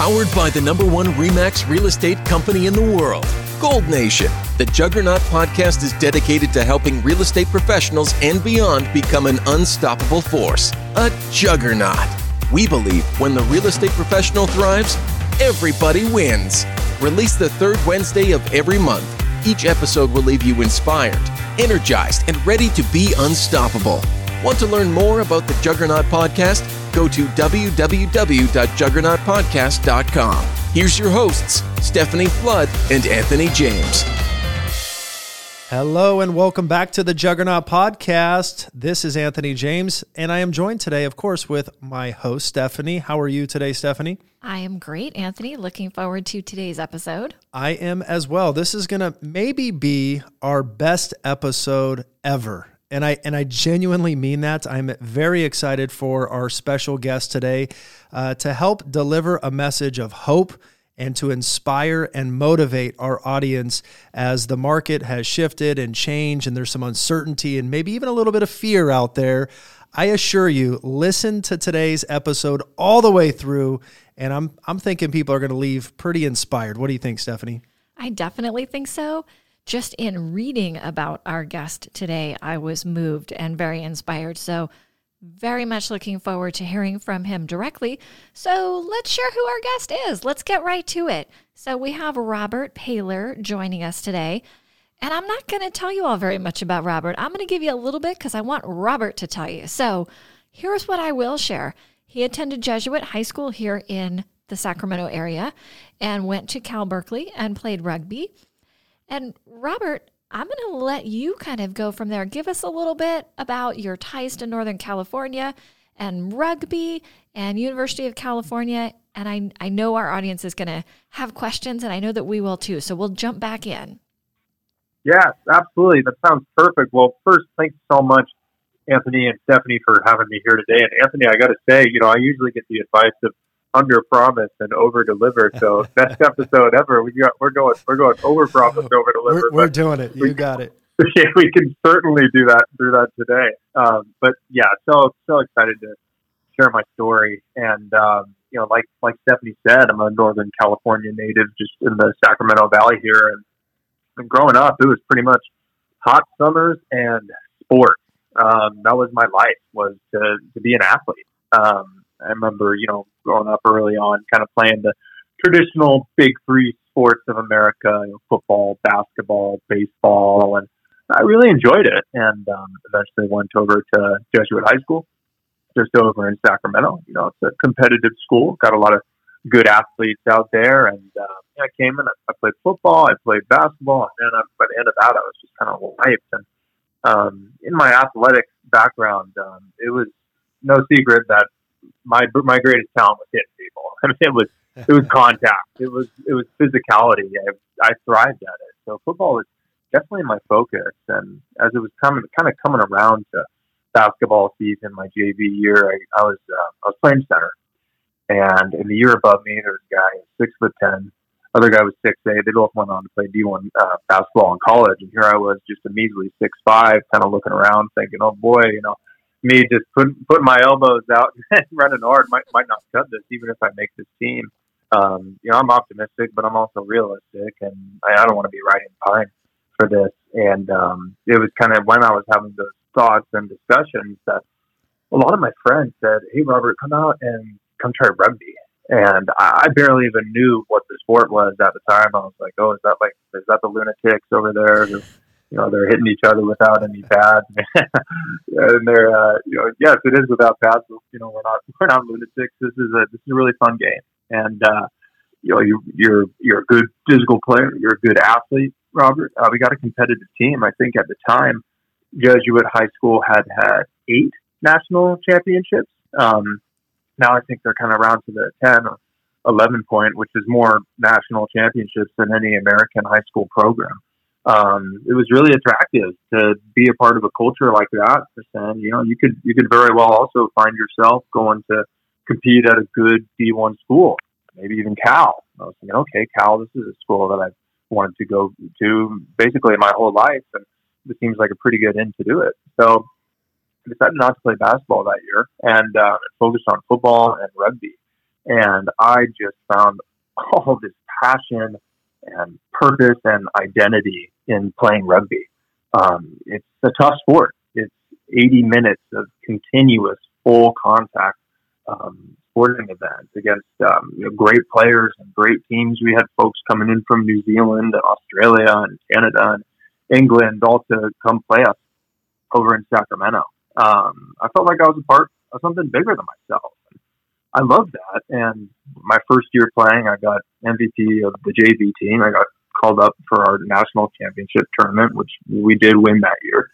Powered by the number one REMAX real estate company in the world, Gold Nation. The Juggernaut podcast is dedicated to helping real estate professionals and beyond become an unstoppable force. A juggernaut. We believe when the real estate professional thrives, everybody wins. Release the third Wednesday of every month. Each episode will leave you inspired, energized, and ready to be unstoppable. Want to learn more about the Juggernaut Podcast? Go to www.juggernautpodcast.com. Here's your hosts, Stephanie Flood and Anthony James. Hello and welcome back to the Juggernaut Podcast. This is Anthony James, and I am joined today, of course, with my host, Stephanie. How are you today, Stephanie? I am great, Anthony. Looking forward to today's episode. I am as well. This is going to maybe be our best episode ever. And I and I genuinely mean that. I'm very excited for our special guest today uh, to help deliver a message of hope and to inspire and motivate our audience as the market has shifted and changed and there's some uncertainty and maybe even a little bit of fear out there. I assure you, listen to today's episode all the way through and I'm I'm thinking people are going to leave pretty inspired. What do you think, Stephanie? I definitely think so. Just in reading about our guest today, I was moved and very inspired. So very much looking forward to hearing from him directly. So let's share who our guest is. Let's get right to it. So we have Robert Paylor joining us today. And I'm not going to tell you all very much about Robert. I'm going to give you a little bit because I want Robert to tell you. So here's what I will share. He attended Jesuit High School here in the Sacramento area and went to Cal Berkeley and played rugby. And Robert I'm going to let you kind of go from there. Give us a little bit about your ties to Northern California and rugby and University of California. And I, I know our audience is going to have questions, and I know that we will too. So we'll jump back in. Yes, absolutely. That sounds perfect. Well, first, thanks so much, Anthony and Stephanie, for having me here today. And Anthony, I got to say, you know, I usually get the advice of under promise and over deliver. So best episode ever. We got we're going we're going over promise over deliver. We're, we're doing it. You we, got it. Yeah, we can certainly do that do that today. Um, but yeah, so so excited to share my story. And um, you know, like like Stephanie said, I'm a Northern California native, just in the Sacramento Valley here. And, and growing up, it was pretty much hot summers and sports. Um, that was my life was to to be an athlete. Um, I remember, you know, growing up early on, kind of playing the traditional big three sports of America, you know, football, basketball, baseball, and I really enjoyed it. And um, eventually went over to Jesuit High School, just over in Sacramento. You know, it's a competitive school, got a lot of good athletes out there. And uh, I came in, I played football, I played basketball, and then I, by the end of that, I was just kind of wiped. And um, in my athletic background, um, it was no secret that my my greatest talent was hitting people. I mean, it was it was contact. It was it was physicality. I, I thrived at it. So football was definitely my focus. And as it was coming, kind of coming around to basketball season, my JV year, I, I was uh, I was playing center. And in the year above me, there was a guy six foot ten. Other guy was six eight. They both went on to play D one uh, basketball in college, and here I was, just a measly six five, kind of looking around, thinking, "Oh boy, you know, me just putting put my elbows out and running hard might might not cut this, even if I make this team. Um, you know, I'm optimistic, but I'm also realistic, and I, I don't want to be riding pine for this. And um, it was kind of when I was having those thoughts and discussions that a lot of my friends said, "Hey, Robert, come out and come try rugby." And I, I barely even knew what the sport was at the time. I was like, "Oh, is that like is that the lunatics over there?" You know they're hitting each other without any pads, and they're uh, you know yes, it is without pads. But, You know we're not we're not lunatics. This is a this is a really fun game, and uh, you know you you're you're a good physical player. You're a good athlete, Robert. Uh, we got a competitive team. I think at the time, Jesuit High School had had eight national championships. Um, now I think they're kind of around to the ten or eleven point, which is more national championships than any American high school program um, it was really attractive to be a part of a culture like that. And you know, you could you could very well also find yourself going to compete at a good D1 school, maybe even Cal. I was thinking, okay, Cal, this is a school that I've wanted to go to basically my whole life, and this seems like a pretty good end to do it. So I decided not to play basketball that year and uh, focused on football and rugby. and I just found all this passion and purpose and identity in playing rugby. Um, it's a tough sport. It's 80 minutes of continuous full contact um, sporting events against um, you know, great players and great teams. We had folks coming in from New Zealand, and Australia, and Canada, and England all to come play us over in Sacramento. Um, I felt like I was a part of something bigger than myself. I love that. And my first year playing, I got MVP of the JV team. I got called up for our national championship tournament, which we did win that year.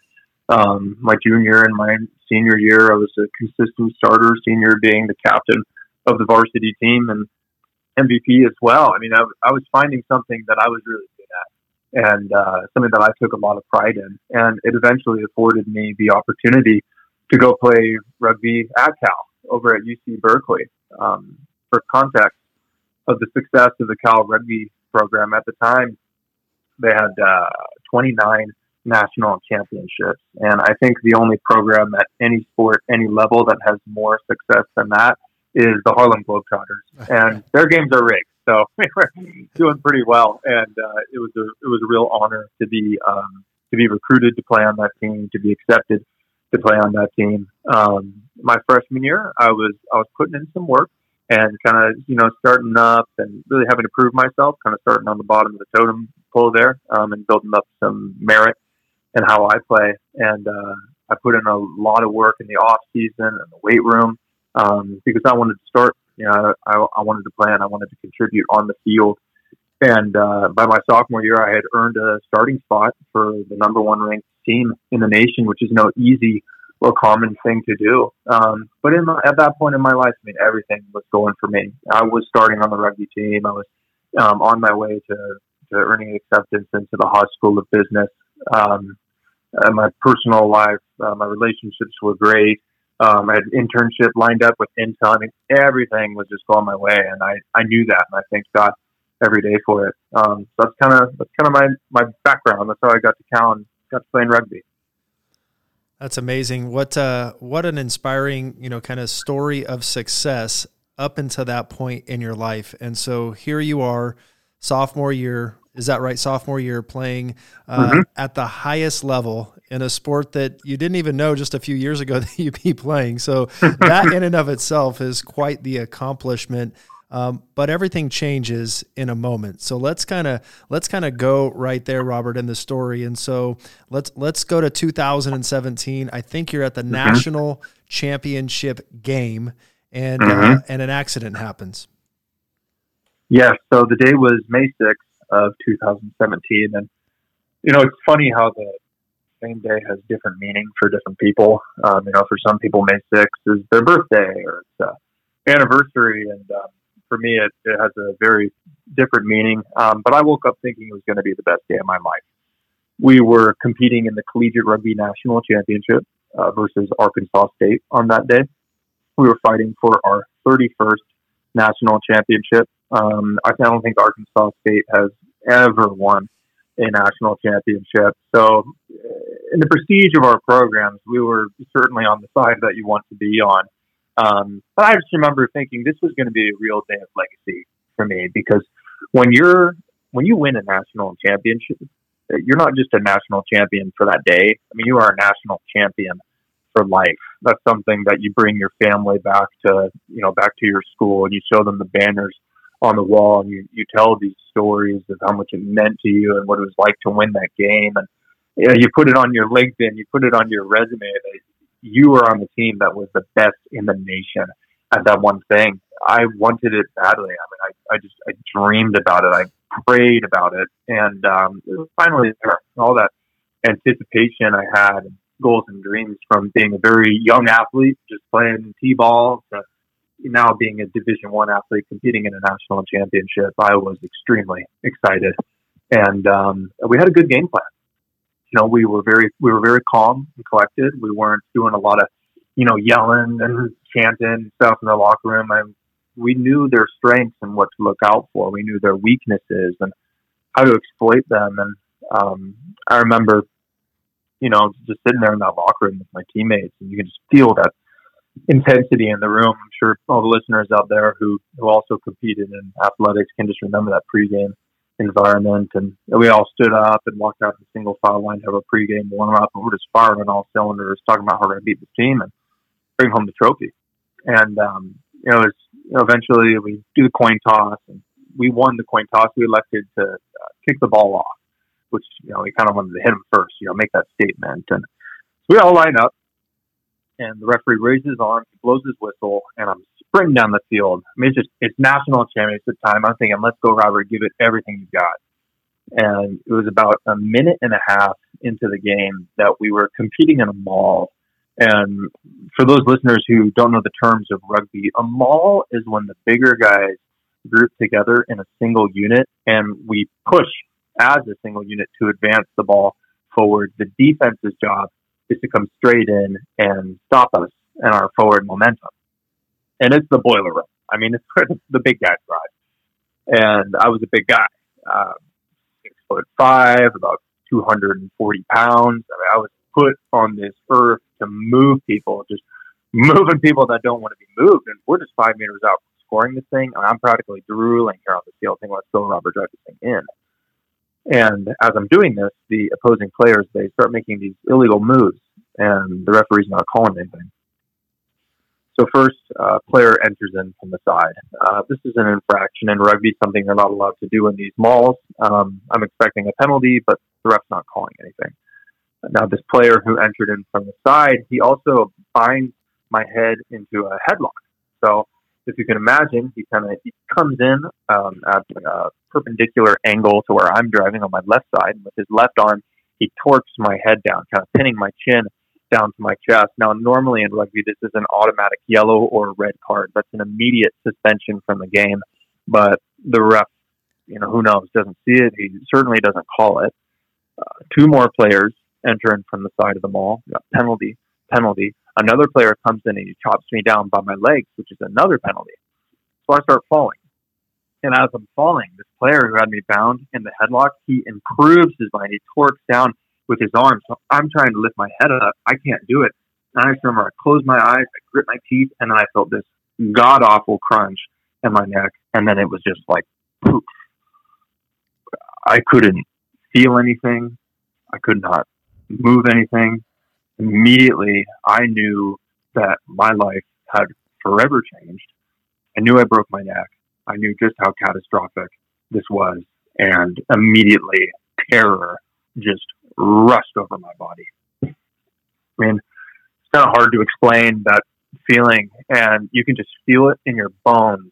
Um, my junior and my senior year, I was a consistent starter, senior being the captain of the varsity team and MVP as well. I mean, I, I was finding something that I was really good at and uh, something that I took a lot of pride in. And it eventually afforded me the opportunity to go play rugby at Cal over at UC Berkeley. Um, for context of the success of the Cal rugby program at the time, they had uh, 29 national championships. And I think the only program at any sport, any level that has more success than that is the Harlem Globetrotters. And their games are rigged. So we were doing pretty well. And uh, it was a it was a real honor to be um, to be recruited to play on that team, to be accepted to play on that team. Um, my freshman year, I was I was putting in some work and kind of you know starting up and really having to prove myself, kind of starting on the bottom of the totem pole there um, and building up some merit and how I play. And uh, I put in a lot of work in the off season and the weight room um, because I wanted to start. You know, I, I wanted to play and I wanted to contribute on the field. And uh, by my sophomore year, I had earned a starting spot for the number one ranked team in the nation, which is no easy or common thing to do. Um, but in my, at that point in my life, I mean, everything was going for me. I was starting on the rugby team. I was um, on my way to, to earning acceptance into the Haas School of Business. Um, my personal life, uh, my relationships were great. Um, I had an internship lined up with Intel. I mean, everything was just going my way, and I, I knew that, and I thank God every day for it. Um, so that's kind of that's kind of my my background. That's how I got to Cal got to play in rugby. That's amazing. What uh, what an inspiring you know kind of story of success up until that point in your life. And so here you are, sophomore year, is that right? Sophomore year playing uh, mm-hmm. at the highest level in a sport that you didn't even know just a few years ago that you'd be playing. So that in and of itself is quite the accomplishment. Um, but everything changes in a moment. So let's kind of let's kind of go right there, Robert, in the story. And so let's let's go to 2017. I think you're at the mm-hmm. national championship game, and uh, mm-hmm. uh, and an accident happens. Yes. So the day was May 6th, of 2017. And, you know, it's funny how the same day has different meaning for different people. Um, you know, for some people, May 6th is their birthday or it's uh, anniversary. And um, for me, it, it, has a very different meaning. Um, but I woke up thinking it was going to be the best day of my life. We were competing in the Collegiate Rugby National Championship uh, versus Arkansas State on that day. We were fighting for our 31st national championship. Um, I don't think Arkansas State has ever won a national championship. So, in the prestige of our programs, we were certainly on the side that you want to be on. Um, but I just remember thinking this was going to be a real day of legacy for me because when you're when you win a national championship, you're not just a national champion for that day. I mean, you are a national champion for life. That's something that you bring your family back to, you know, back to your school and you show them the banners on the wall and you, you tell these stories of how much it meant to you and what it was like to win that game. And you, know, you put it on your LinkedIn, you put it on your resume that you were on the team that was the best in the nation at that one thing. I wanted it badly. I mean, I, I just, I dreamed about it. I prayed about it. And um, it was finally there. All that anticipation I had, goals and dreams from being a very young athlete, just playing t-ball to now being a Division One athlete competing in a national championship, I was extremely excited, and um, we had a good game plan. You know, we were very we were very calm and collected. We weren't doing a lot of you know yelling and chanting stuff in the locker room. And we knew their strengths and what to look out for. We knew their weaknesses and how to exploit them. And um, I remember, you know, just sitting there in that locker room with my teammates, and you can just feel that intensity in the room. I'm sure all the listeners out there who, who also competed in athletics can just remember that pregame environment. And we all stood up and walked out the single file line to have a pregame warm up, and we're just firing on all cylinders, talking about how we're going to beat the team and bring home the trophy. And um, you know, was, you know, eventually we do the coin toss, and we won the coin toss. We elected to uh, kick the ball off, which you know we kind of wanted to hit him first, you know, make that statement. And we all line up, and the referee raises his arm, he blows his whistle, and I'm sprinting down the field. I mean, it's just it's national championship time. I'm thinking, let's go, Robert, give it everything you've got. And it was about a minute and a half into the game that we were competing in a maul. And for those listeners who don't know the terms of rugby, a maul is when the bigger guys group together in a single unit and we push as a single unit to advance the ball forward. The defense's job is to come straight in and stop us and our forward momentum. And it's the boiler room. I mean, it's where the big guys ride. And I was a big guy, uh, six foot five, about 240 pounds. I, mean, I was put on this earth to move people, just moving people that don't want to be moved. And we're just five meters out from scoring this thing. And I'm practically drooling here on the field, thinking, let's go, Robert, drive this thing in. And as I'm doing this, the opposing players, they start making these illegal moves and the referee's not calling anything. So first, uh, player enters in from the side. Uh, this is an infraction in rugby, something they're not allowed to do in these mauls. Um, I'm expecting a penalty, but the ref's not calling anything. Now, this player who entered in from the side, he also binds my head into a headlock. So if you can imagine, he kind of he comes in um, at a perpendicular angle to where I'm driving on my left side. And with his left arm, he torques my head down, kind of pinning my chin down to my chest. Now, normally in rugby, this is an automatic yellow or red card. That's an immediate suspension from the game. But the ref, you know, who knows, doesn't see it. He certainly doesn't call it. Uh, two more players enter in from the side of the maul. Penalty, penalty. Another player comes in and he chops me down by my legs, which is another penalty. So I start falling. And as I'm falling, this player who had me bound in the headlock, he improves his mind. He torques down with his arms. So I'm trying to lift my head up. I can't do it. And I remember I closed my eyes, I grit my teeth, and then I felt this god awful crunch in my neck. And then it was just like poof. I couldn't feel anything. I could not move anything. Immediately, I knew that my life had forever changed. I knew I broke my neck. I knew just how catastrophic this was. And immediately, terror just rushed over my body. I mean, it's kind of hard to explain that feeling, and you can just feel it in your bones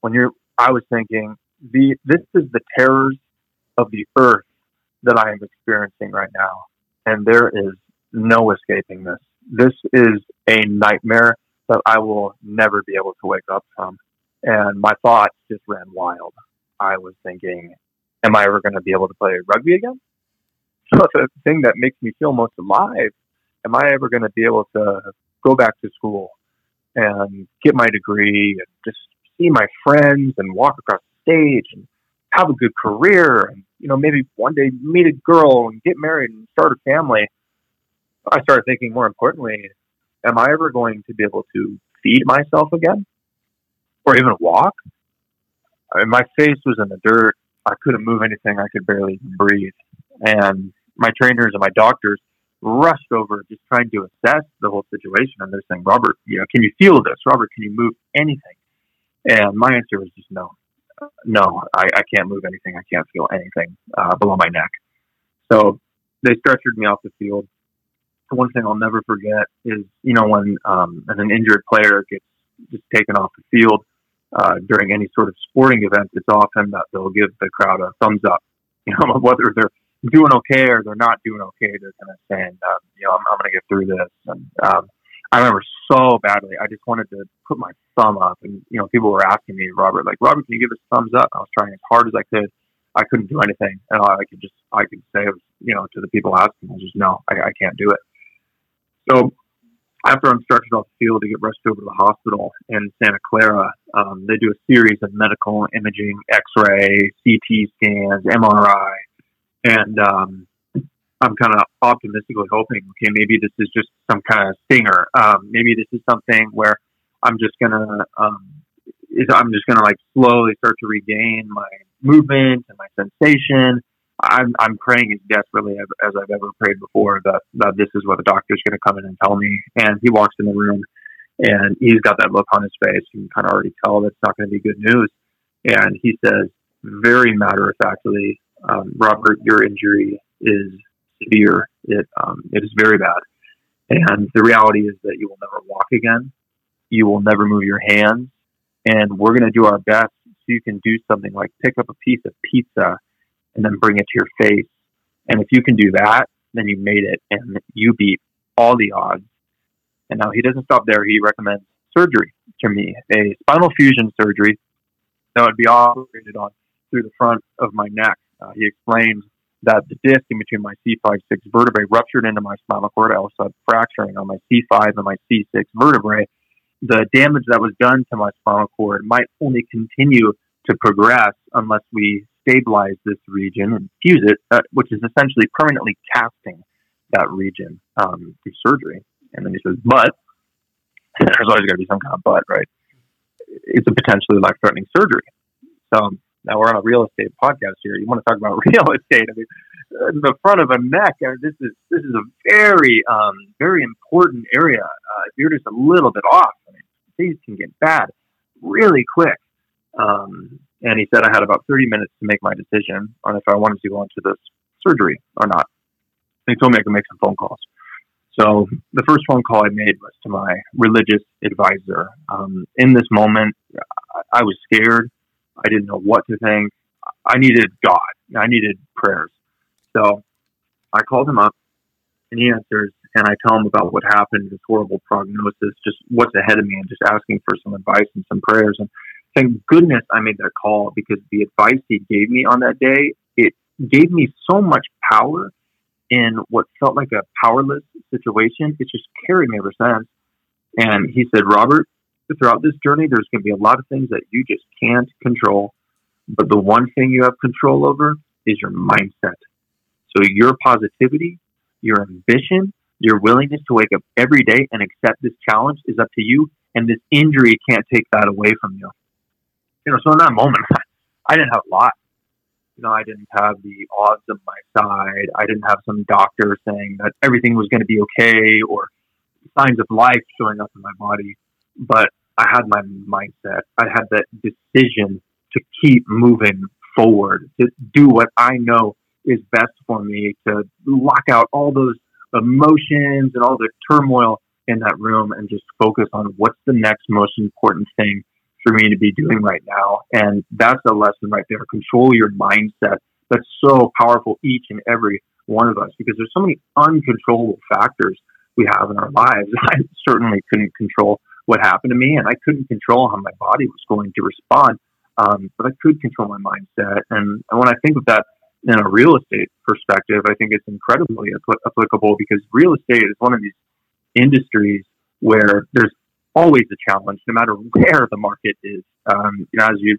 when you're. I was thinking, the this is the terrors of the earth that I am experiencing right now, and there is no escaping this. This is a nightmare that I will never be able to wake up from. And my thoughts just ran wild. I was thinking, am I ever going to be able to play rugby again? So the thing that makes me feel most alive. Am I ever going to be able to go back to school and get my degree and just see my friends and walk across the stage and have a good career and you know maybe one day meet a girl and get married and start a family? I started thinking more importantly, am I ever going to be able to feed myself again or even walk? I mean, my face was in the dirt. I couldn't move anything. I could barely breathe. And my trainers and my doctors rushed over just trying to assess the whole situation. And they're saying, Robert, you know, can you feel this? Robert, can you move anything? And my answer was just no. No, I, I can't move anything. I can't feel anything uh, below my neck. So they stretchered me off the field. One thing I'll never forget is, you know, when um, an injured player gets just taken off the field uh, during any sort of sporting event, it's often that they'll give the crowd a thumbs up. You know, whether they're doing okay or they're not doing okay. They're kind of saying, um, you know, I'm, I'm going to get through this. And um, I remember so badly. I just wanted to put my thumb up, and you know, people were asking me, Robert, like, Robert, can you give us a thumbs up? I was trying as hard as I could. I couldn't do anything, and all I could just, I could say, you know, to the people asking, I just no, I, I can't do it. So after I'm stretched off the field to get rushed over to the hospital in Santa Clara, um, they do a series of medical imaging, X-ray, CT scans, MRI, and um, I'm kind of optimistically hoping, okay, maybe this is just some kind of stinger. Um, maybe this is something where I'm just gonna, um, is I'm just gonna like slowly start to regain my movement and my sensation. I'm I'm praying as desperately as, as I've ever prayed before that that this is what the doctor's going to come in and tell me. And he walks in the room, and he's got that look on his face. You can kind of already tell that's not going to be good news. And he says, very matter of factly, um, Robert, your injury is severe. It um, it is very bad, and the reality is that you will never walk again. You will never move your hands, and we're going to do our best so you can do something like pick up a piece of pizza and then bring it to your face. And if you can do that, then you made it, and you beat all the odds. And now he doesn't stop there. He recommends surgery to me, a spinal fusion surgery that would be operated on through the front of my neck. Uh, he explains that the disc in between my C5 6 vertebrae ruptured into my spinal cord. I also had fracturing on my C5 and my C6 vertebrae. The damage that was done to my spinal cord might only continue to progress unless we stabilize this region and fuse it, uh, which is essentially permanently casting that region um, through surgery. And then he says, but there's always got to be some kind of but, right? It's a potentially life threatening surgery. So now we're on a real estate podcast here. You want to talk about real estate? I mean, the front of a neck. I mean, this is this is a very um, very important area. Uh, if you're just a little bit off, I mean, things can get bad really quick. Um, and he said I had about 30 minutes to make my decision on if I wanted to go into this surgery or not. And he told me I could make some phone calls. So the first phone call I made was to my religious advisor. Um, in this moment, I was scared. I didn't know what to think. I needed God. I needed prayers. So I called him up and he answers and I tell him about what happened, this horrible prognosis, just what's ahead of me and just asking for some advice and some prayers. And thank goodness I made that call because the advice he gave me on that day, it gave me so much power in what felt like a powerless situation. It just carried me ever since. And he said, Robert, throughout this journey, there's going to be a lot of things that you just can't control. But the one thing you have control over is your mindset. So your positivity, your ambition, your willingness to wake up every day and accept this challenge is up to you. And this injury can't take that away from you. You know, so in that moment, I didn't have a lot. You know, I didn't have the odds on my side. I didn't have some doctor saying that everything was going to be okay or signs of life showing up in my body but I had my mindset. I had that decision to keep moving forward, to do what I know is best for me, to lock out all those emotions and all the turmoil in that room and just focus on what's the next most important thing for me to be doing right now. And that's a lesson right there. Control your mindset. That's so powerful, each and every one of us, because there's so many uncontrollable factors we have in our lives. I certainly couldn't control what happened to me, and I couldn't control how my body was going to respond. Um, but I could control my mindset, and, and when I think of that in a real estate perspective, I think it's incredibly apl- applicable because real estate is one of these industries where there's always a challenge, no matter where the market is. Um, you know, as you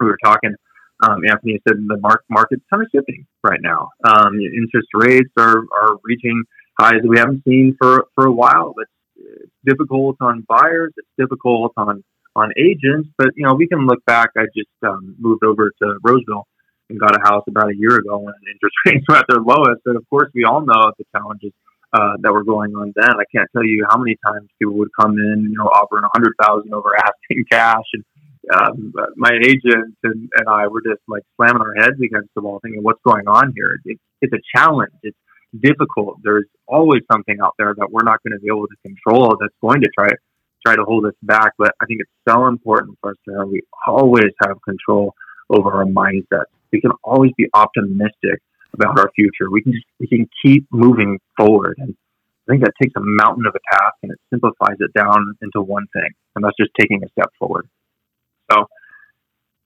we were talking, um, Anthony said the mar- market's kind of shifting right now. Um, interest rates are, are reaching highs we haven't seen for, for a while. But it's difficult on buyers. It's difficult on on agents. But you know, we can look back. I just um, moved over to Roseville and got a house about a year ago when interest rates were at their lowest. And of course, we all know the challenges uh, that were going on then. I can't tell you how many times people would come in, you know, offering a hundred thousand over asking cash, and um, my agent and, and I were just like slamming our heads against the wall, thinking, "What's going on here?" It, it's a challenge. It's difficult. There's always something out there that we're not going to be able to control that's going to try try to hold us back. But I think it's so important for us to have we always have control over our mindset. We can always be optimistic about our future. We can just we can keep moving forward. And I think that takes a mountain of a task and it simplifies it down into one thing. And that's just taking a step forward. So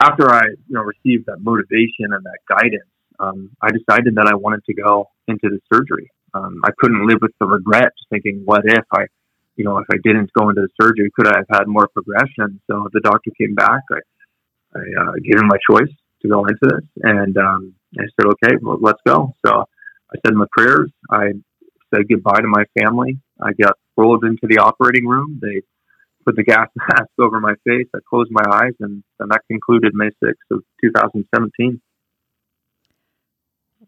after I, you know, received that motivation and that guidance, um, I decided that I wanted to go into the surgery. Um, I couldn't live with the regret, thinking, what if I, you know, if I didn't go into the surgery, could I have had more progression? So the doctor came back. I, I uh, gave him my choice to go into this, and um, I said, okay, well, let's go. So I said my prayers. I said goodbye to my family. I got rolled into the operating room. They put the gas mask over my face. I closed my eyes, and, and that concluded May 6th of 2017.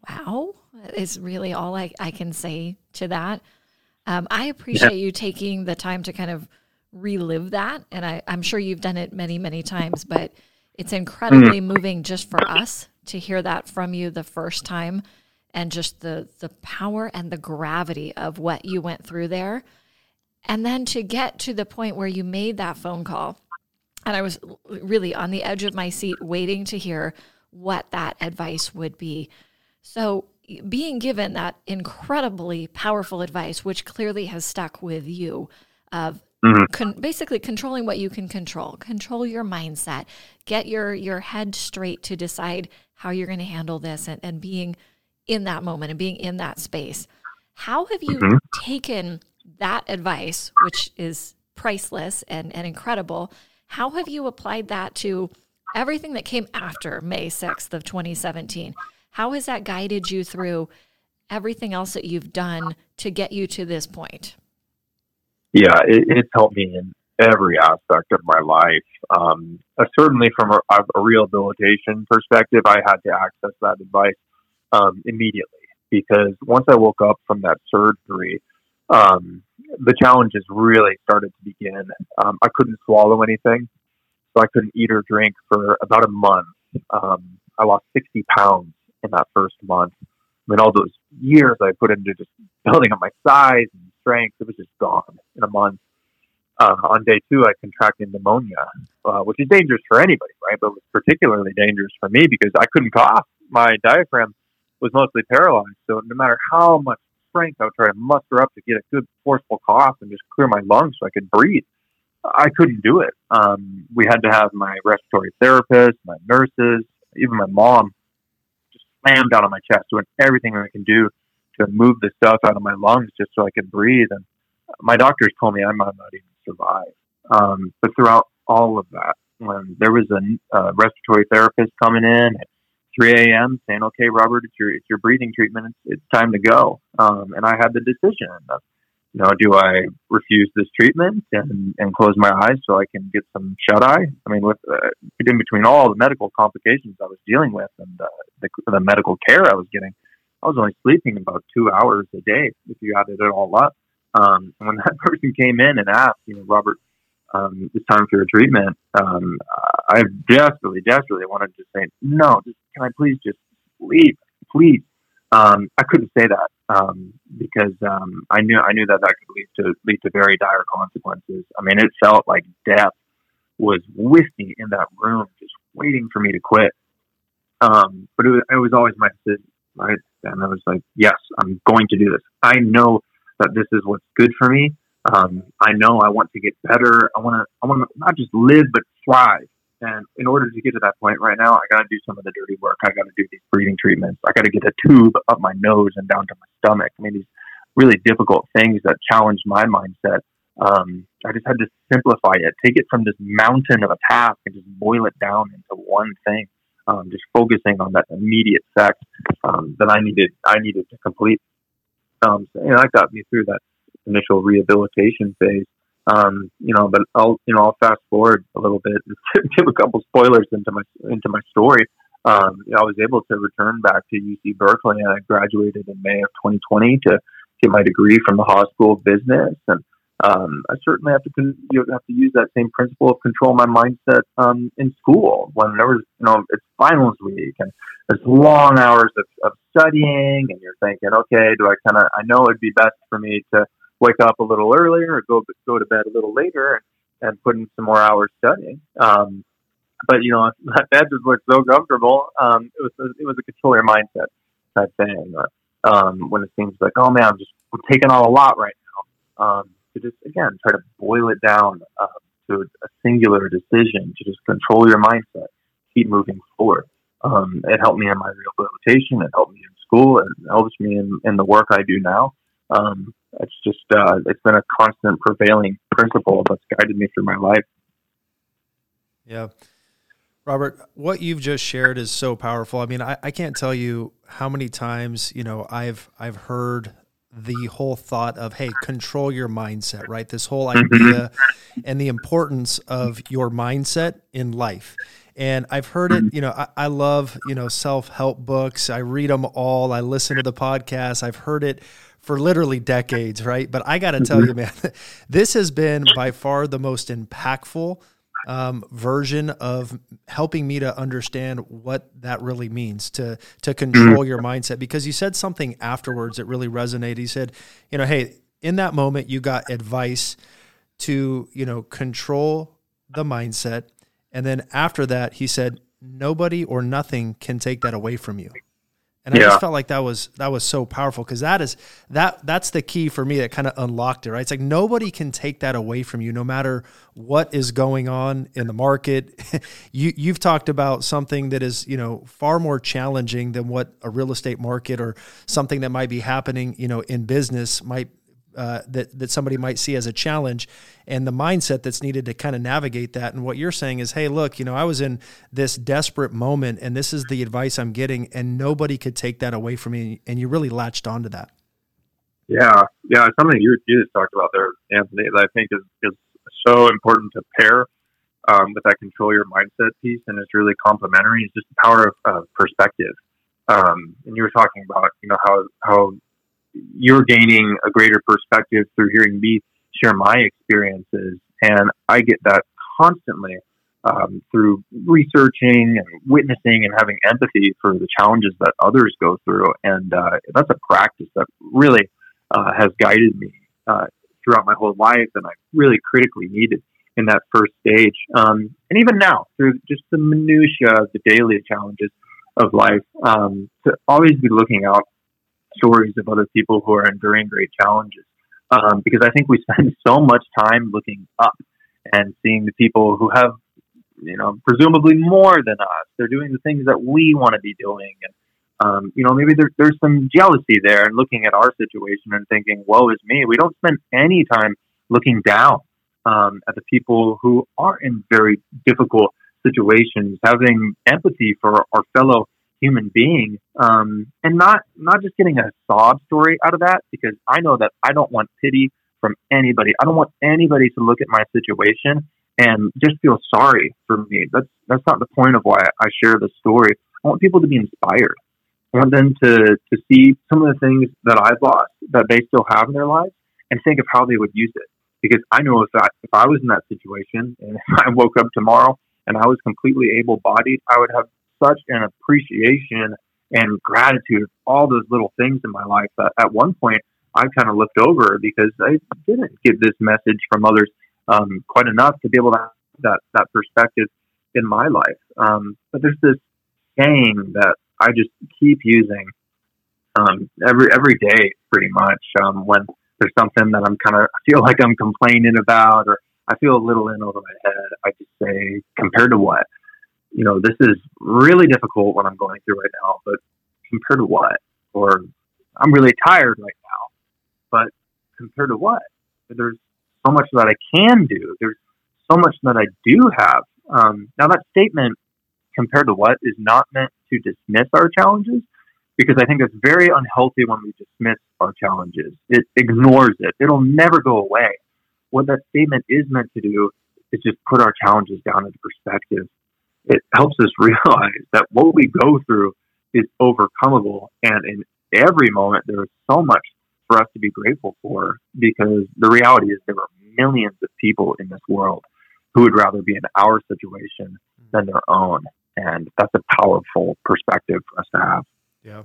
Wow, is really all I, I can say to that. Um, I appreciate yeah. you taking the time to kind of relive that. And I, I'm sure you've done it many, many times, but it's incredibly mm. moving just for us to hear that from you the first time and just the the power and the gravity of what you went through there. And then to get to the point where you made that phone call. And I was really on the edge of my seat waiting to hear what that advice would be. So, being given that incredibly powerful advice, which clearly has stuck with you, of mm-hmm. con- basically controlling what you can control, control your mindset, get your your head straight to decide how you're going to handle this, and, and being in that moment and being in that space. How have you mm-hmm. taken that advice, which is priceless and, and incredible? How have you applied that to everything that came after May 6th of 2017? How has that guided you through everything else that you've done to get you to this point? Yeah, it, it's helped me in every aspect of my life. Um, uh, certainly, from a, a, rehabilitation perspective, I had to access that advice um, immediately because once I woke up from that surgery, um, the challenges really started to begin. Um, I couldn't swallow anything, so I couldn't eat or drink for about a month. Um, I lost 60 pounds in that first month. I mean, all those years I put into just building up my size and strength, it was just gone in a month. Uh, on day two, I contracted pneumonia, uh, which is dangerous for anybody, right? But it was particularly dangerous for me because I couldn't cough. My diaphragm was mostly paralyzed. So no matter how much strength I would try to muster up to get a good forceful cough and just clear my lungs so I could breathe, I couldn't do it. Um, we had to have my respiratory therapist, my nurses, even my mom just slammed down on my chest, doing everything I can do to move the stuff out of my lungs just so I could breathe. And my doctors told me I might not even survive. Um, but throughout all of that, when there was a uh, respiratory therapist coming in at 3 a.m. saying, "Okay, Robert, it's your it's your breathing treatment. It's, it's time to go." Um, and I had the decision of, you know, do I refuse this treatment and and close my eyes so I can get some shut eye? I mean, with uh, in between all the medical complications I was dealing with and uh, the the medical care I was getting, I was only sleeping about two hours a day if you added it all up. Um, and when that person came in and asked, you know, Robert, um, it's time for your treatment. Um, I desperately, desperately wanted to say, no, just, can I please just leave, please? Um, I couldn't say that um, because um, I knew I knew that that could lead to lead to very dire consequences. I mean, it felt like death was with me in that room, just waiting for me to quit. Um, but it was, it was always my decision, right? And I was like, yes, I'm going to do this. I know that this is what's good for me. Um, I know I want to get better. I want to, I want to not just live, but thrive. And in order to get to that point right now, I got to do some of the dirty work. I got to do these breathing treatments. I got to get a tube up my nose and down to my stomach. I mean, these really difficult things that challenged my mindset. Um, I just had to simplify it, take it from this mountain of a task and just boil it down into one thing. Um, just focusing on that immediate fact um, that I needed, I needed to complete. Um, so, that got me through that initial rehabilitation phase. Um, you know, but I'll you know I'll fast forward a little bit and give a couple spoilers into my into my story. Um, I was able to return back to UC Berkeley, and I graduated in May of 2020 to get my degree from the Haas School of Business. And um, I certainly have to con- you have to use that same principle of control my mindset um, in school. When there was you know it's finals week and it's long hours of, of studying, and you're thinking, okay, do I kind of I know it'd be best for me to wake up a little earlier or go go to bed a little later and, and put in some more hours studying. Um, but you know, that bed just looked so comfortable. Um, it was it was a control your mindset type thing. Um, when it seems like, oh man, I'm just I'm taking on a lot right now. Um, to just again try to boil it down uh, to a singular decision to just control your mindset, keep moving forward. Um, it helped me in my rehabilitation. It helped me in school. It helps me in, in the work I do now. Um, it's just uh, it's been a constant prevailing principle that's guided me through my life. Yeah. Robert, what you've just shared is so powerful. I mean, I, I can't tell you how many times, you know, I've I've heard the whole thought of hey control your mindset right? This whole mm-hmm. idea and the importance of your mindset in life. And i've heard it you know I, I, love you know self-help books. I read them all. I listen to the podcast. I've heard it for literally decades right? But i gotta tell you mm-hmm. man this has been by far the most impactful um, version of helping me to understand what that really means to to control your mindset. Because you said something afterwards that really resonated. You said, you know, hey, in that moment, you got advice to you know control the mindset, and then after that, he said, nobody or nothing can take that away from you. And yeah. I just felt like that was that was so powerful because that is that that's the key for me that kind of unlocked it, right? It's like nobody can take that away from you, no matter what is going on in the market. you you've talked about something that is, you know, far more challenging than what a real estate market or something that might be happening, you know, in business might uh, that that somebody might see as a challenge, and the mindset that's needed to kind of navigate that. And what you're saying is, hey, look, you know, I was in this desperate moment, and this is the advice I'm getting, and nobody could take that away from me. And you really latched onto that. Yeah, yeah, something you you just talked about there, Anthony, that I think is is so important to pair um, with that control your mindset piece, and it's really complementary. It's just the power of uh, perspective. Um, and you were talking about, you know, how how you're gaining a greater perspective through hearing me share my experiences. And I get that constantly um, through researching and witnessing and having empathy for the challenges that others go through. And uh, that's a practice that really uh, has guided me uh, throughout my whole life and I really critically needed in that first stage. Um, and even now, through just the minutiae of the daily challenges of life, um, to always be looking out stories of other people who are enduring great challenges. Um, because I think we spend so much time looking up and seeing the people who have, you know, presumably more than us. They're doing the things that we want to be doing. And, um, you know, maybe there, there's some jealousy there and looking at our situation and thinking, woe is me. We don't spend any time looking down um, at the people who are in very difficult situations, having empathy for our fellow human being, um, and not not just getting a sob story out of that because I know that I don't want pity from anybody. I don't want anybody to look at my situation and just feel sorry for me. That's that's not the point of why I share the story. I want people to be inspired. I want them to to see some of the things that I've lost that they still have in their lives and think of how they would use it. Because I know if I if I was in that situation and I woke up tomorrow and I was completely able bodied, I would have such an appreciation and gratitude of all those little things in my life that at one point I kind of looked over because I didn't get this message from others um, quite enough to be able to have that, that perspective in my life. Um, but there's this saying that I just keep using um, every every day, pretty much. Um, when there's something that I'm kind of feel like I'm complaining about, or I feel a little in over my head, I just say, compared to what? You know, this is really difficult what I'm going through right now, but compared to what? Or I'm really tired right now, but compared to what? There's so much that I can do. There's so much that I do have. Um, now, that statement, compared to what, is not meant to dismiss our challenges because I think it's very unhealthy when we dismiss our challenges. It ignores it, it'll never go away. What that statement is meant to do is just put our challenges down into perspective it helps us realize that what we go through is overcomable. And in every moment, there is so much for us to be grateful for because the reality is there are millions of people in this world who would rather be in our situation than their own. And that's a powerful perspective for us to have. Yeah.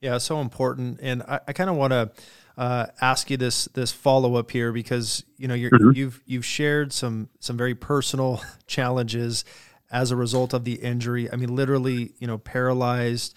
Yeah, so important. And I, I kind of want to uh, ask you this this follow up here because you know you have mm-hmm. you've, you've shared some some very personal challenges as a result of the injury. I mean, literally, you know, paralyzed,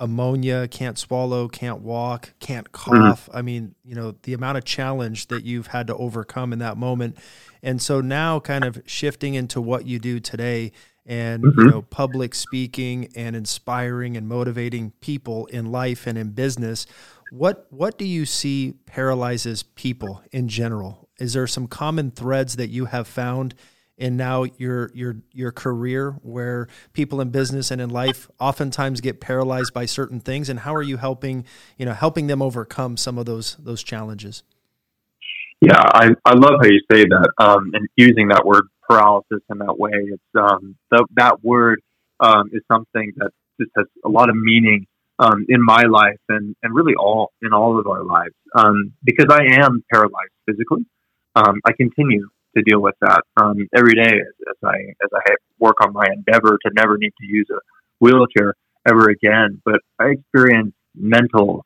pneumonia, can't swallow, can't walk, can't mm-hmm. cough. Mm-hmm. I mean, you know, the amount of challenge that you've had to overcome in that moment. And so now kind of shifting into what you do today and mm-hmm. you know public speaking and inspiring and motivating people in life and in business what what do you see paralyzes people in general is there some common threads that you have found in now your your your career where people in business and in life oftentimes get paralyzed by certain things and how are you helping you know helping them overcome some of those those challenges? Yeah i, I love how you say that um, and using that word paralysis in that way. It's um, that word um, is something that just has a lot of meaning um, in my life and, and really all in all of our lives um, because i am paralyzed physically. Um, i continue to deal with that um, every day as, as, I as I work on my endeavor to never need to use a wheelchair ever again. But I experience mental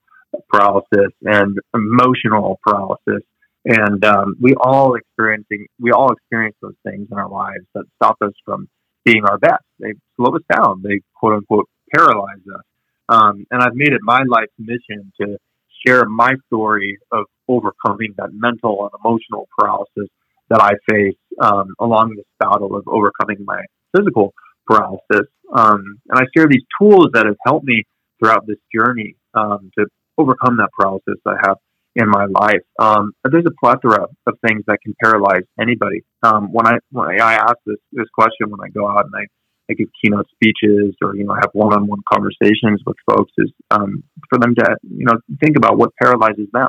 paralysis and emotional paralysis, and um, we all experiencing we all experience those things in our lives that stop us from being our best. They slow us down. They quote unquote paralyze us. Um, and I've made it my life's mission to share my story of overcoming that mental and emotional paralysis that I face um, along this battle of overcoming my physical paralysis. Um, and I share these tools that have helped me throughout this journey um, to overcome that paralysis I have in my life. Um, there's a plethora of things that can paralyze anybody. Um, when I when I ask this this question when I go out and I, I give keynote speeches or you know have one-on-one conversations with folks is um, for them to you know think about what paralyzes them.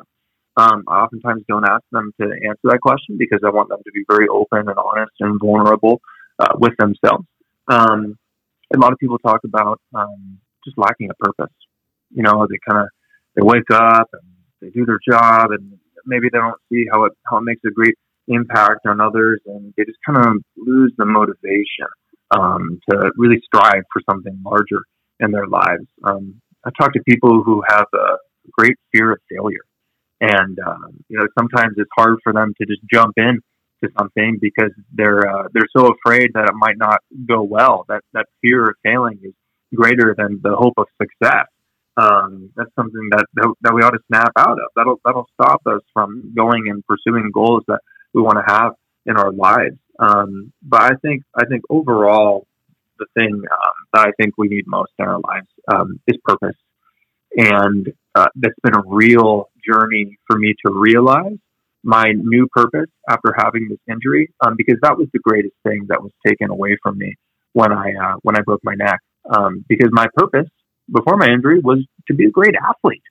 Um, I oftentimes don't ask them to answer that question because I want them to be very open and honest and vulnerable uh, with themselves. Um, a lot of people talk about um, just lacking a purpose. You know, they kind of they wake up and they do their job, and maybe they don't see how it how it makes a great impact on others, and they just kind of lose the motivation um, to really strive for something larger in their lives. Um, I talk to people who have a great fear of failure and um, you know sometimes it's hard for them to just jump in to something because they're uh, they're so afraid that it might not go well. That that fear of failing is greater than the hope of success. Um, that's something that that we ought to snap out of. That'll that'll stop us from going and pursuing goals that we want to have in our lives. Um, but I think I think overall, the thing um, that I think we need most in our lives um, is purpose, and uh, that's been a real journey for me to realize my new purpose after having this injury, um, because that was the greatest thing that was taken away from me when I uh, when I broke my neck. Um, because my purpose before my injury was to be a great athlete.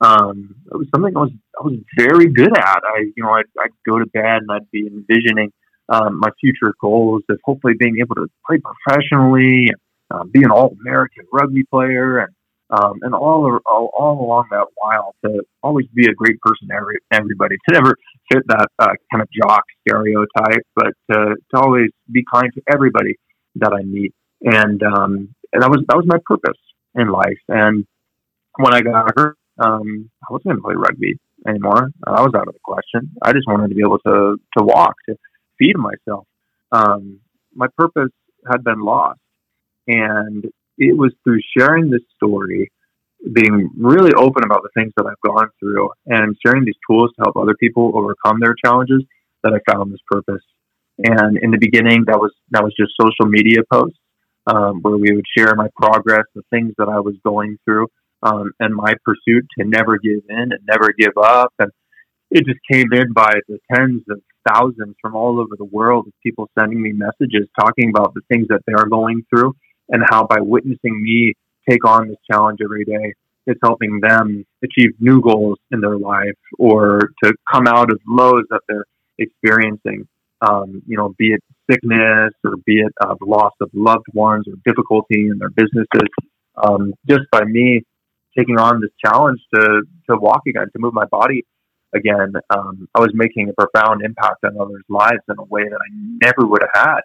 Um, it was something I was I was very good at. I you know I'd, I'd go to bed and I'd be envisioning um, my future goals of hopefully being able to play professionally, and, uh, be an all American rugby player, and um, and all, all, all along that while to always be a great person to every, everybody, to never fit that uh, kind of jock stereotype, but to, to always be kind to everybody that I meet. And, um, and that was that was my purpose in life. And when I got hurt, um, I wasn't going to play rugby anymore. I was out of the question. I just wanted to be able to to walk, to feed myself. Um, my purpose had been lost, and it was through sharing this story, being really open about the things that I've gone through, and sharing these tools to help other people overcome their challenges that I found this purpose. And in the beginning, that was that was just social media posts um, where we would share my progress, the things that I was going through, um, and my pursuit to never give in and never give up. And it just came in by the tens of thousands from all over the world of people sending me messages talking about the things that they're going through and how by witnessing me take on this challenge every day, it's helping them achieve new goals in their life or to come out of lows that they're experiencing. Um, you know, be it sickness or be it uh, loss of loved ones or difficulty in their businesses. Um, just by me taking on this challenge to to walk again, to move my body again, um, I was making a profound impact on others' lives in a way that I never would have had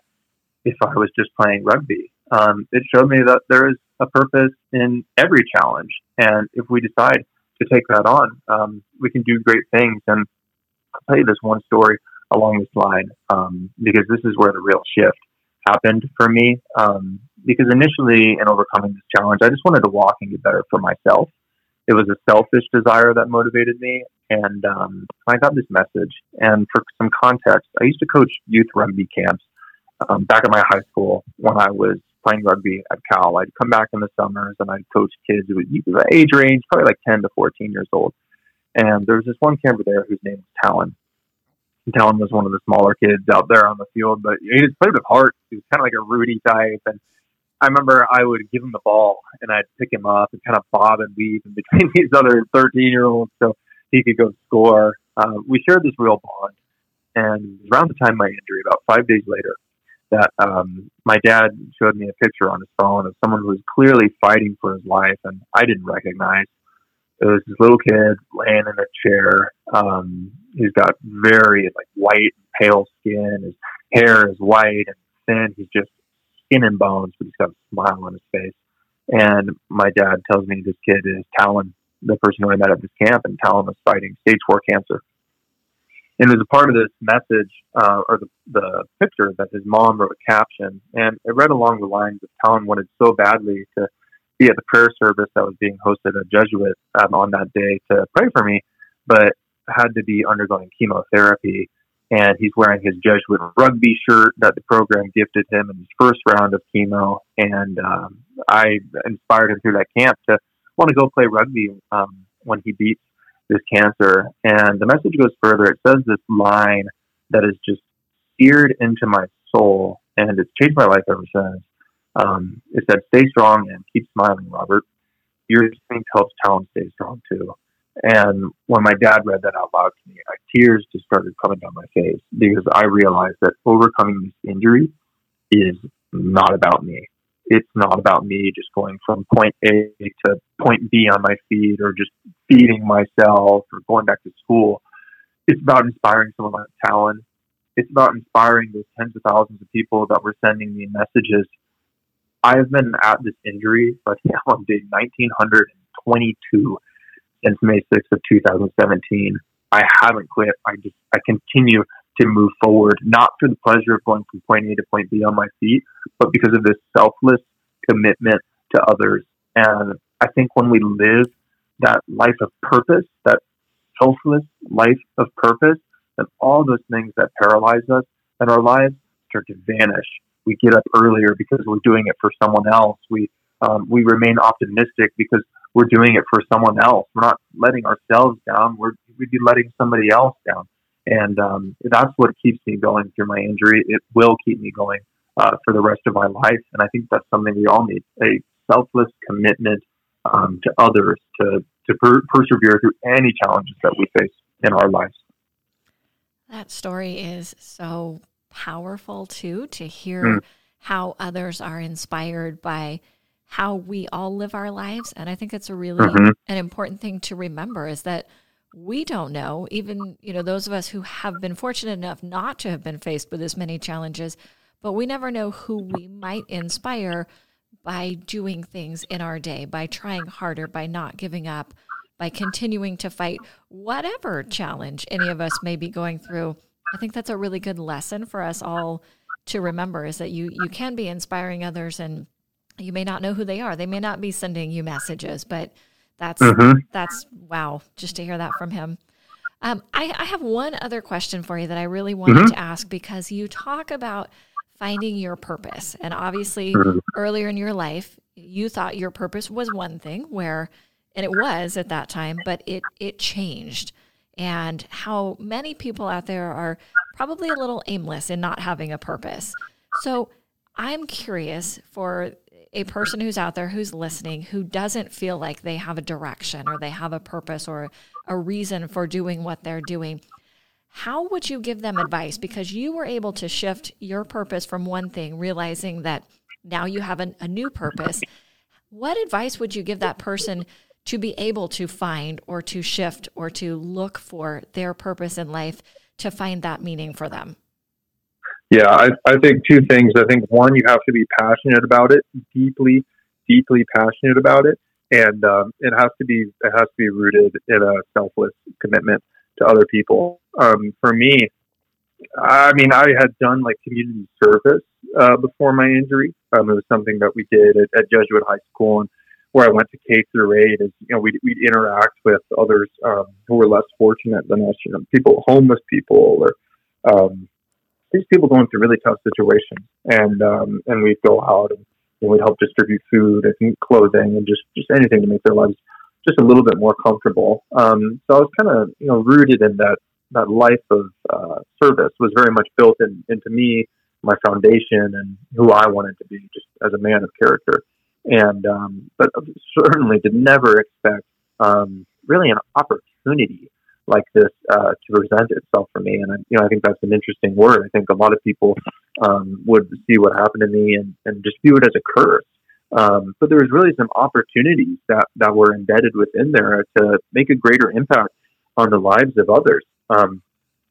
if I was just playing rugby um, it showed me that there is a purpose in every challenge. And if we decide to take that on, um, we can do great things. And I'll tell you this one story along this line um, because this is where the real shift happened for me. Um, because initially, in overcoming this challenge, I just wanted to walk and get better for myself. It was a selfish desire that motivated me. And um, I got this message. And for some context, I used to coach youth rugby camps um, back at my high school when I was playing rugby at Cal. I'd come back in the summers and I'd coach kids who was age range, probably like 10 to 14 years old. And there was this one camper there whose name was Talon. Talon was one of the smaller kids out there on the field, but he just played with heart. He was kind of like a Rudy type, and I remember I would give him the ball and I'd pick him up and kind of bob and weave in between these other 13 year olds so he could go score. Uh, we shared this real bond. And around the time of my injury, about five days later, that um, my dad showed me a picture on his phone of someone who was clearly fighting for his life, and I didn't recognize. It was this little kid laying in a chair. Um, he's got very like white, pale skin. His hair is white and thin. He's just skin and bones, but he's got a smile on his face. And my dad tells me this kid is Talon, the person who I met at this camp, and Talon was fighting stage four cancer. And as a part of this message, uh, or the, the picture, that his mom wrote a caption, and it read along the lines of Talon wanted so badly to be at the prayer service that was being hosted at Jesuit um, on that day to pray for me, but had to be undergoing chemotherapy and he's wearing his Jesuit rugby shirt that the program gifted him in his first round of chemo. And um, I inspired him through that camp to want to go play rugby um, when he beats this cancer. And the message goes further. It says this line that is just seared into my soul, and it's changed my life ever since. Um, it said, "Stay strong and keep smiling, Robert. Your strength helps Talon stay strong too." And when my dad read that out loud to me, tears just started coming down my face because I realized that overcoming this injury is not about me. It's not about me just going from point A to point B on my feet or just feeding myself or going back to school. It's about inspiring someone like Talon. It's about inspiring those tens of thousands of people that were sending me messages. I have been at this injury, but now I'm day 1922 since May 6th of 2017. I haven't quit. I just I continue to move forward, not for the pleasure of going from point A to point B on my feet, but because of this selfless commitment to others. And I think when we live that life of purpose, that selfless life of purpose, then all those things that paralyze us in our lives start to vanish. We get up earlier because we're doing it for someone else. We um, we remain optimistic because we're doing it for someone else. We're not letting ourselves down. We're we'd be letting somebody else down. And um, that's what keeps me going through my injury. It will keep me going uh, for the rest of my life. And I think that's something we all need a selfless commitment um, to others to, to per- persevere through any challenges that we face in our lives. That story is so powerful, too, to hear mm. how others are inspired by how we all live our lives. And I think it's a really mm-hmm. an important thing to remember is that we don't know, even, you know, those of us who have been fortunate enough not to have been faced with as many challenges, but we never know who we might inspire by doing things in our day, by trying harder, by not giving up, by continuing to fight whatever challenge any of us may be going through. I think that's a really good lesson for us all to remember is that you you can be inspiring others and you may not know who they are. They may not be sending you messages, but that's mm-hmm. that's wow, just to hear that from him. Um, I, I, have one other question for you that I really wanted mm-hmm. to ask because you talk about finding your purpose, and obviously mm-hmm. earlier in your life, you thought your purpose was one thing, where and it was at that time, but it it changed, and how many people out there are probably a little aimless in not having a purpose. So I'm curious for a person who's out there who's listening who doesn't feel like they have a direction or they have a purpose or a reason for doing what they're doing, how would you give them advice? Because you were able to shift your purpose from one thing, realizing that now you have a, a new purpose. What advice would you give that person to be able to find or to shift or to look for their purpose in life to find that meaning for them? Yeah, I, I think two things. I think one, you have to be passionate about it, deeply, deeply passionate about it, and um, it has to be it has to be rooted in a selfless commitment to other people. Um, for me, I mean, I had done like community service uh, before my injury. Um, it was something that we did at, at Jesuit High School, and where I went to K through eight is you know we'd, we'd interact with others um, who were less fortunate than us, you know, people, homeless people, or um, these people going through really tough situations, and um, and we'd go out and, and we'd help distribute food and clothing and just just anything to make their lives just a little bit more comfortable. Um, so I was kind of you know rooted in that that life of uh, service was very much built in, into me, my foundation, and who I wanted to be, just as a man of character. And um, but certainly did never expect um, really an opportunity like this uh, to present itself for me. And I, you know, I think that's an interesting word. I think a lot of people um, would see what happened to me and, and just view it as a curse. Um, but there was really some opportunities that, that were embedded within there to make a greater impact on the lives of others. Um,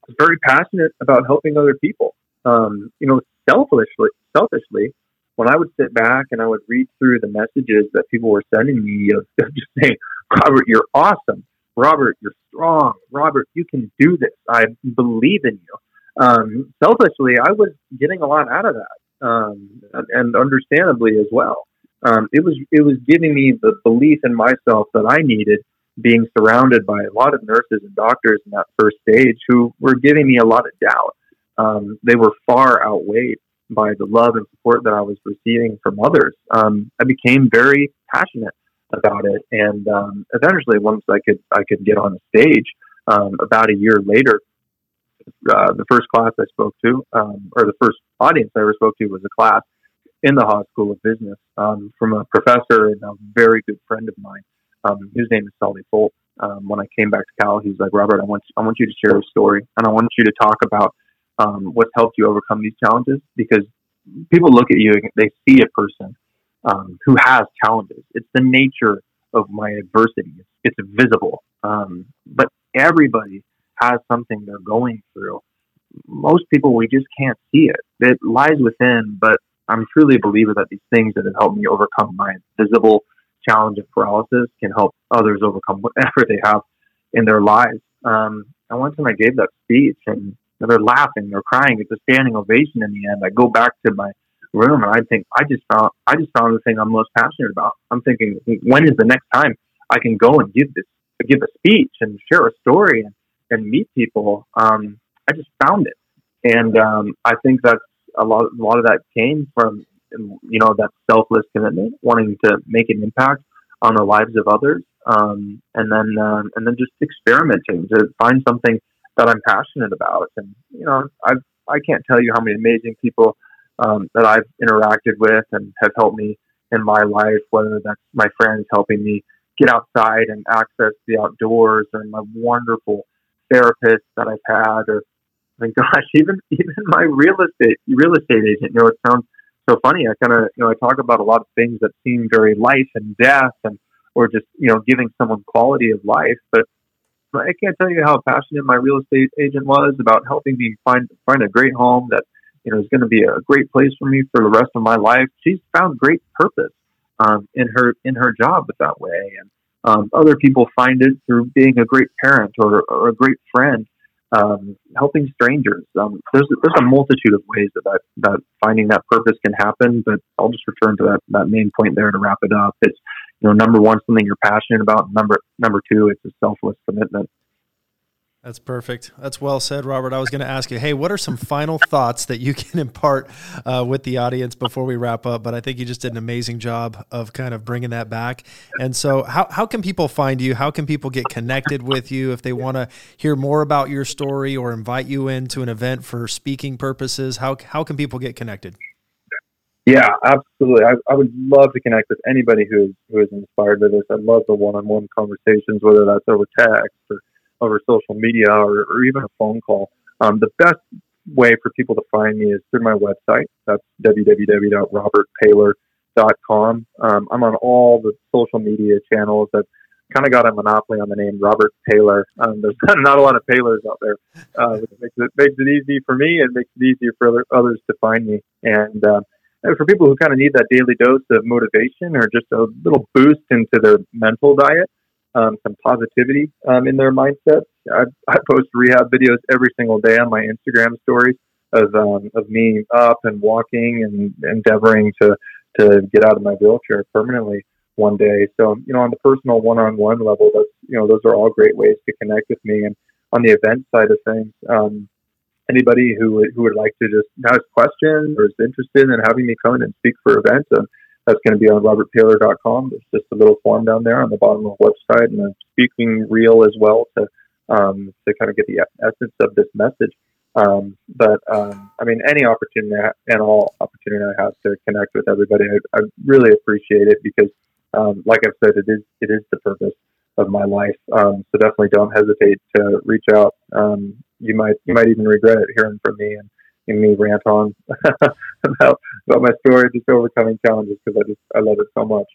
I was very passionate about helping other people. Um, you know, selfishly, selfishly, when I would sit back and I would read through the messages that people were sending me of, of just saying, Robert, you're awesome. Robert, you're strong. Robert, you can do this. I believe in you. Um, selfishly, I was getting a lot out of that, um, and understandably as well. Um, it was it was giving me the belief in myself that I needed, being surrounded by a lot of nurses and doctors in that first stage who were giving me a lot of doubt. Um, they were far outweighed by the love and support that I was receiving from others. Um, I became very passionate about it. And um, eventually, once I could I could get on the stage, um, about a year later, uh, the first class I spoke to, um, or the first audience I ever spoke to, was a class in the Haas School of Business um, from a professor and a very good friend of mine. Um, his name is Sally Folt. Um, when I came back to Cal, he's like, Robert, I want I want you to share a story, and I want you to talk about what's helped you overcome these challenges because people look at you, and they see a person um, who has challenges. It's the nature of my adversity. It's, visible. Um, but everybody has something they're going through. Most people, we just can't see it. It lies within, but I'm truly a believer that these things that have helped me overcome my visible challenge of paralysis can help others overcome whatever they have in their lives. Um, and once when I gave that speech and they're laughing, they're crying, it's a standing ovation in the end. I go back to my room and I think I just found I just found the thing I'm most passionate about. I'm thinking when is the next time I can go and give this give a speech and share a story and, and meet people. Um, I just found it, and um, I think that's a lot. A lot of that came from you know that selfless commitment, wanting to make an impact on the lives of others, um, and then um, and then just experimenting to find something that I'm passionate about. And you know, I I can't tell you how many amazing people um, that I've interacted with and have helped me in my life, whether that's my friends helping me get outside and access the outdoors, or my wonderful therapists that I've had, or my gosh, even even my real estate real estate agent. You know, it sounds so funny. I kind of you know I talk about a lot of things that seem very life and death, and or just you know giving someone quality of life, but I can't tell you how passionate my real estate agent was about helping me find find a great home that you know, is going to be a great place for me for the rest of my life. She's found great purpose um, in her in her job that way, and um, other people find it through being a great parent or, or a great friend, um, helping strangers. Um, there's there's a multitude of ways that, that that finding that purpose can happen. But I'll just return to that that main point there to wrap it up. It's you know number one something you're passionate about. Number number two, it's a selfless commitment. That's perfect. That's well said, Robert. I was going to ask you, hey, what are some final thoughts that you can impart uh, with the audience before we wrap up? But I think you just did an amazing job of kind of bringing that back. And so, how, how can people find you? How can people get connected with you if they want to hear more about your story or invite you into an event for speaking purposes? How, how can people get connected? Yeah, absolutely. I, I would love to connect with anybody who is, who is inspired by this. I love the one on one conversations, whether that's over text or over social media or, or even a phone call. Um, the best way for people to find me is through my website. That's www.robertpaylor.com. Um, I'm on all the social media channels that kind of got a monopoly on the name Robert Paylor. Um, there's not a lot of Paylors out there. Uh, it makes it, makes it easy for me and makes it easier for other, others to find me. And uh, for people who kind of need that daily dose of motivation or just a little boost into their mental diet, um, some positivity um, in their mindset. I, I, post rehab videos every single day on my Instagram stories of um, of me up and walking and endeavoring to to get out of my wheelchair permanently one day. So you know, on the personal one-on-one level, that's you know, those are all great ways to connect with me. And on the event side of things, um, anybody who would, who would like to just ask questions or is interested in having me come in and speak for events. Uh, that's going to be on robertpaylor.com. There's just a little form down there on the bottom of the website and a speaking reel as well to um, to kind of get the essence of this message. Um, but um, I mean, any opportunity and all opportunity I have to connect with everybody, I, I really appreciate it because, um, like I've said, it is it is the purpose of my life. Um, so definitely don't hesitate to reach out. Um, you might you might even regret it hearing from me and, and me rant on about about my story, just overcoming challenges because I just I love it so much.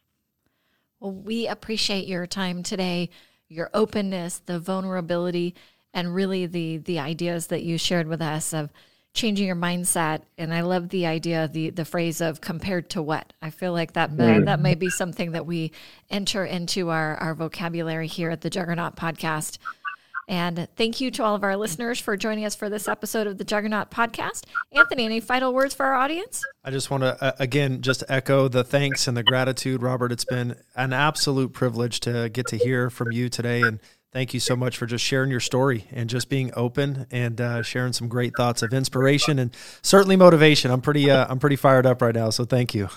Well, we appreciate your time today, your openness, the vulnerability, and really the the ideas that you shared with us of changing your mindset and i love the idea the the phrase of compared to what i feel like that mm. that may be something that we enter into our our vocabulary here at the juggernaut podcast and thank you to all of our listeners for joining us for this episode of the Juggernaut podcast. Anthony, any final words for our audience? I just want to, uh, again, just echo the thanks and the gratitude, Robert. It's been an absolute privilege to get to hear from you today. And thank you so much for just sharing your story and just being open and uh, sharing some great thoughts of inspiration and certainly motivation. I'm pretty, uh, I'm pretty fired up right now. So thank you.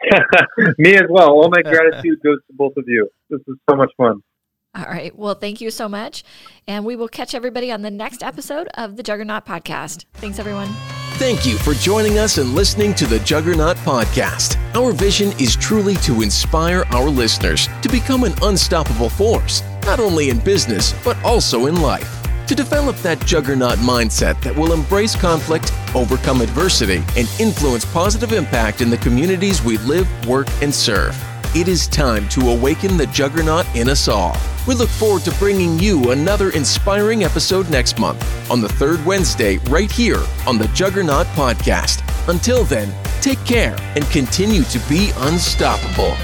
Me as well. All my gratitude goes to both of you. This is so much fun. All right. Well, thank you so much. And we will catch everybody on the next episode of the Juggernaut Podcast. Thanks, everyone. Thank you for joining us and listening to the Juggernaut Podcast. Our vision is truly to inspire our listeners to become an unstoppable force, not only in business, but also in life. To develop that juggernaut mindset that will embrace conflict, overcome adversity, and influence positive impact in the communities we live, work, and serve. It is time to awaken the juggernaut in us all. We look forward to bringing you another inspiring episode next month on the third Wednesday, right here on the Juggernaut Podcast. Until then, take care and continue to be unstoppable.